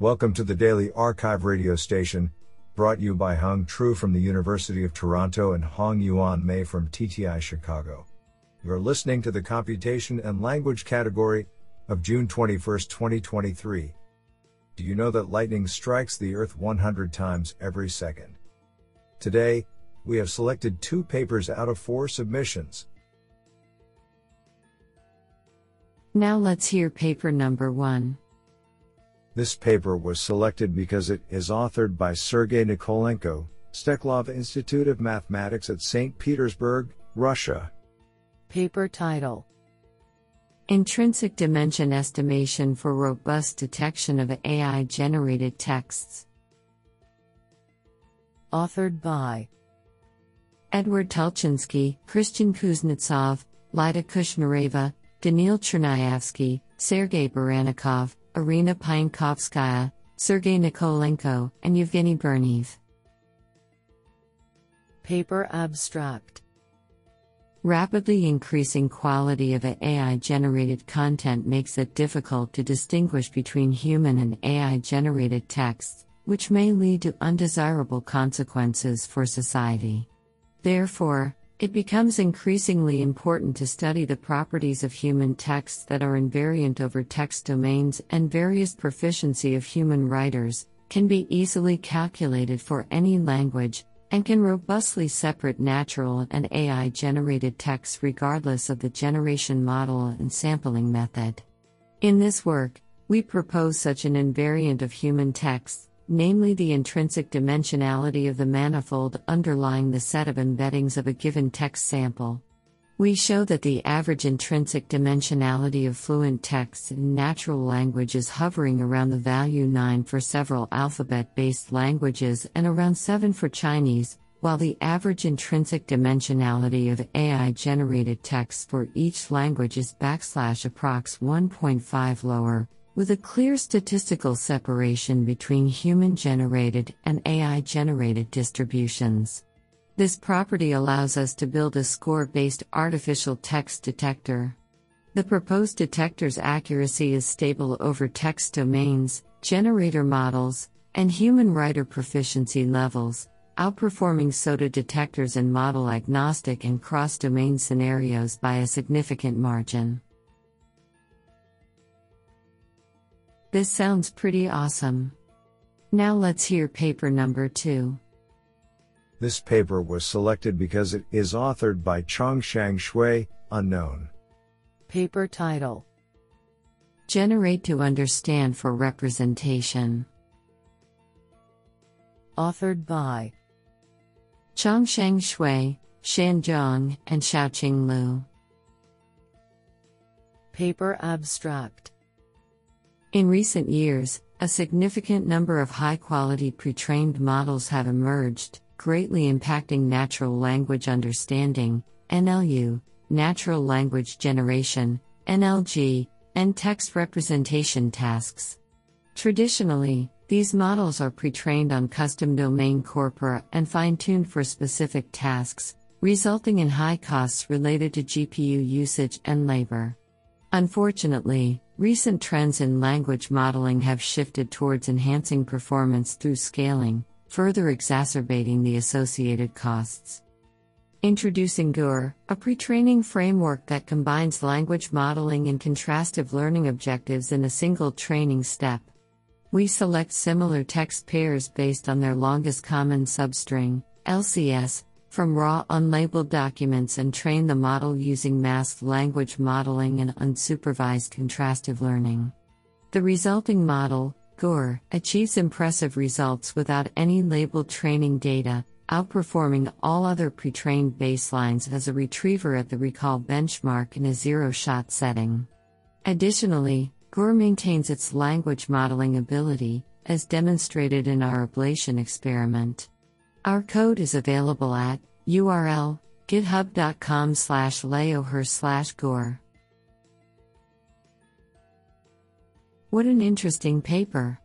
Welcome to the Daily arXiv radio station, brought you by Hung Tru from the University of Toronto and Hongyuan Mei from TTI Chicago. You're listening to the Computation and Language category of June 21, 2023. Do you know that lightning strikes the Earth 100 times every second? Today, we have selected two papers out of four submissions. Now let's hear paper number one. This paper was selected because it is authored by Sergei Nikolenko, Steklov Institute of Mathematics at St. Petersburg, Russia. Paper title Intrinsic Dimension Estimation for Robust Detection of AI Generated Texts. Authored by Edward Tulchinskii, Kristian Kuznetsov, Lida Kushnareva, Daniil Cherniavskii, Sergei Barannikov, Irina Piontkovskaya, Sergei Nikolenko, and Evgeny Burnaev. Paper Abstract Rapidly increasing quality of AI generated content makes it difficult to distinguish between human and AI generated texts, which may lead to undesirable consequences for society. Therefore, it becomes increasingly important to study the properties of human texts that are invariant over text domains and various proficiency of human writers can be easily calculated for any language and can robustly separate natural and AI generated texts regardless of the generation model and sampling method. In this work, we propose such an invariant of human texts namely the intrinsic dimensionality of the manifold underlying the set of embeddings of a given text sample. We show that the average intrinsic dimensionality of fluent texts in natural language is hovering around the value 9 for several alphabet based languages and around 7 for Chinese, while the average intrinsic dimensionality of AI generated texts for each language is backslash approx 1.5 lower, with a clear statistical separation between human generated and AI generated distributions. This property allows us to build a score based artificial text detector. The proposed detector's accuracy is stable over text domains, generator models, and human writer proficiency levels, outperforming SOTA detectors in model agnostic and cross domain scenarios by a significant margin. This sounds pretty awesome. Now let's hear paper number two. This paper was selected because it is authored by Changshang Xue, unknown. Paper title Generate to Understand for Representation. Authored by Changshang Xue, Shan Zhang, and Xiaoqing Liu. Paper Abstract in recent years, a significant number of high quality pre trained models have emerged, greatly impacting natural language understanding, NLU, natural language generation, NLG, and text representation tasks. Traditionally, these models are pre trained on custom domain corpora and fine tuned for specific tasks, resulting in high costs related to GPU usage and labor. Unfortunately, recent trends in language modeling have shifted towards enhancing performance through scaling, further exacerbating the associated costs. Introducing GUR, a pre training framework that combines language modeling and contrastive learning objectives in a single training step. We select similar text pairs based on their longest common substring, LCS, from raw unlabeled documents and train the model using masked language modeling and unsupervised contrastive learning. The resulting model, GUR, achieves impressive results without any labeled training data, outperforming all other pre trained baselines as a retriever at the recall benchmark in a zero shot setting. Additionally, GUR maintains its language modeling ability, as demonstrated in our ablation experiment. Our code is available at URL github.com slash leoher slash gore. What an interesting paper.